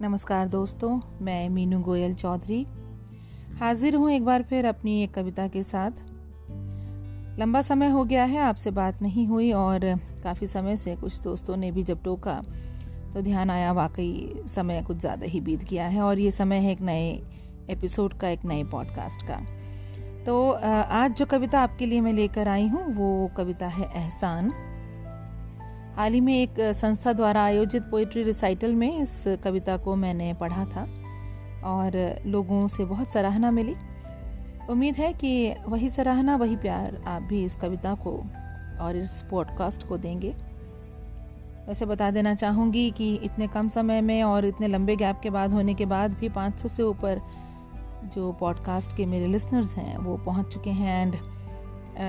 नमस्कार दोस्तों, मैं मीनू गोयल चौधरी। हाजिर हूँ एक बार फिर अपनी एक कविता के साथ। लंबा समय हो गया है, आपसे बात नहीं हुई और काफ़ी समय से कुछ दोस्तों ने भी जब टोका तो ध्यान आया वाकई समय कुछ ज़्यादा ही बीत गया है और ये समय है एक नए एपिसोड का, एक नए पॉडकास्ट का। तो आज जो कविता आपके लिए मैं लेकर आई हूँ, वो कविता है एहसान। हाल ही में एक संस्था द्वारा आयोजित पोइट्री रिसाइटल में इस कविता को मैंने पढ़ा था और लोगों से बहुत सराहना मिली। उम्मीद है कि वही सराहना, वही प्यार आप भी इस कविता को और इस पॉडकास्ट को देंगे। वैसे बता देना चाहूँगी कि इतने कम समय में और इतने लंबे गैप के बाद होने के बाद भी 500 से ऊपर जो पॉडकास्ट के मेरे लिसनर्स हैं, वो पहुँच चुके हैं। एंड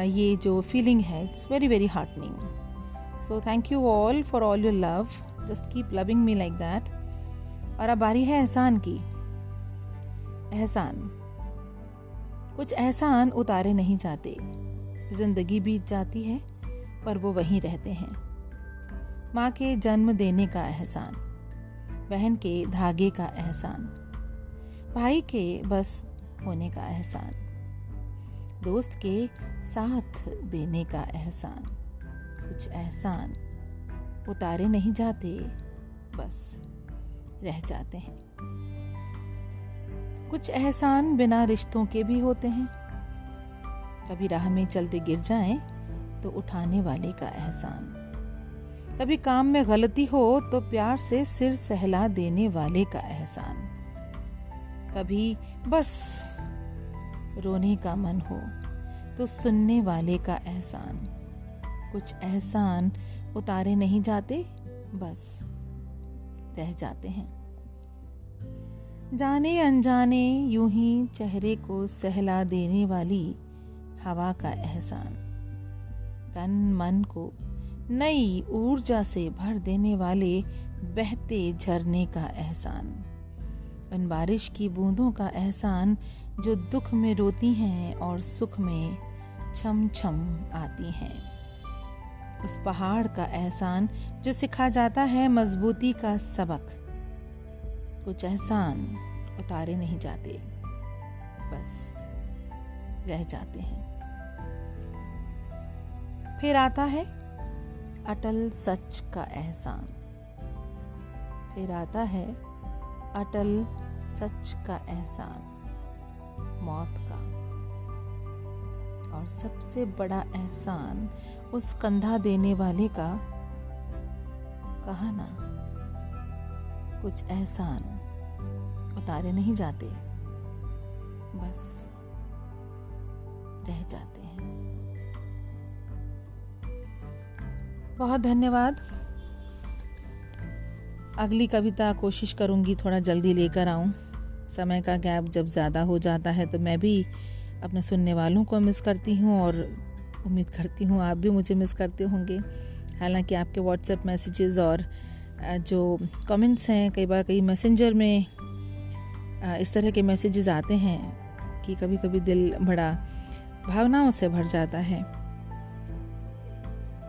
ये जो फीलिंग है it's very very heartening so thank you all for all your love just keep loving me like that और अब बारी है एहसान की। एहसान। कुछ एहसान उतारे नहीं जाते। ज़िंदगी बीत जाती है, पर वो वहीं रहते हैं। माँ के जन्म देने का एहसान। बहन के धागे का एहसान। भाई के बस होने का एहसान। दोस्त के साथ देने का एहसान। कुछ एहसान उतारे नहीं जाते, बस रह जाते हैं। कुछ एहसान बिना रिश्तों के भी होते हैं। कभी राह में चलते गिर जाएँ तो उठाने वाले का एहसान। कभी काम में गलती हो तो प्यार से सिर सहला देने वाले का एहसान। कभी बस रोने का मन हो तो सुनने वाले का एहसान। कुछ एहसान उतारे नहीं जाते, बस रह जाते हैं। जाने अनजाने यूँ ही चेहरे को सहला देने वाली हवा का एहसान, तन मन को नई ऊर्जा से भर देने वाले बहते झरने का एहसान। उन बारिश की बूंदों का एहसान जो दुख में रोती हैं और सुख में छम छम आती हैं। उस पहाड़ का एहसान जो सिखा जाता है मजबूती का सबक। कुछ एहसान उतारे नहीं जाते, बस रह जाते हैं। फिर आता है अटल सच का एहसान। फिर आता है अटल सच का एहसान, मौत का। और सबसे बड़ा एहसान उस कंधा देने वाले का कहा ना, कुछ एहसान उतारे नहीं जाते, बस रह जाते हैं। बहुत धन्यवाद। अगली कविता कोशिश करूँगी थोड़ा जल्दी लेकर आऊँ। समय का गैप जब ज़्यादा हो जाता है तो मैं भी अपने सुनने वालों को मिस करती हूँ और उम्मीद करती हूँ आप भी मुझे मिस करते होंगे। हालाँकि आपके व्हाट्सएप मैसेजेस और जो कमेंट्स हैं, कई बार कई मैसेंजर में इस तरह के मैसेजेस आते हैं कि कभी कभी दिल बड़ा भावनाओं से भर जाता है।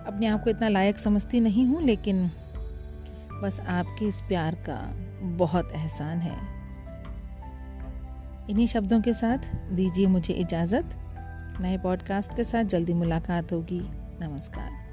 अपने आप को इतना लायक समझती नहीं हूँ, लेकिन बस आपके इस प्यार का बहुत एहसान है। इन्हीं शब्दों के साथ दीजिए मुझे इजाज़त। नए पॉडकास्ट के साथ जल्दी मुलाकात होगी। नमस्कार।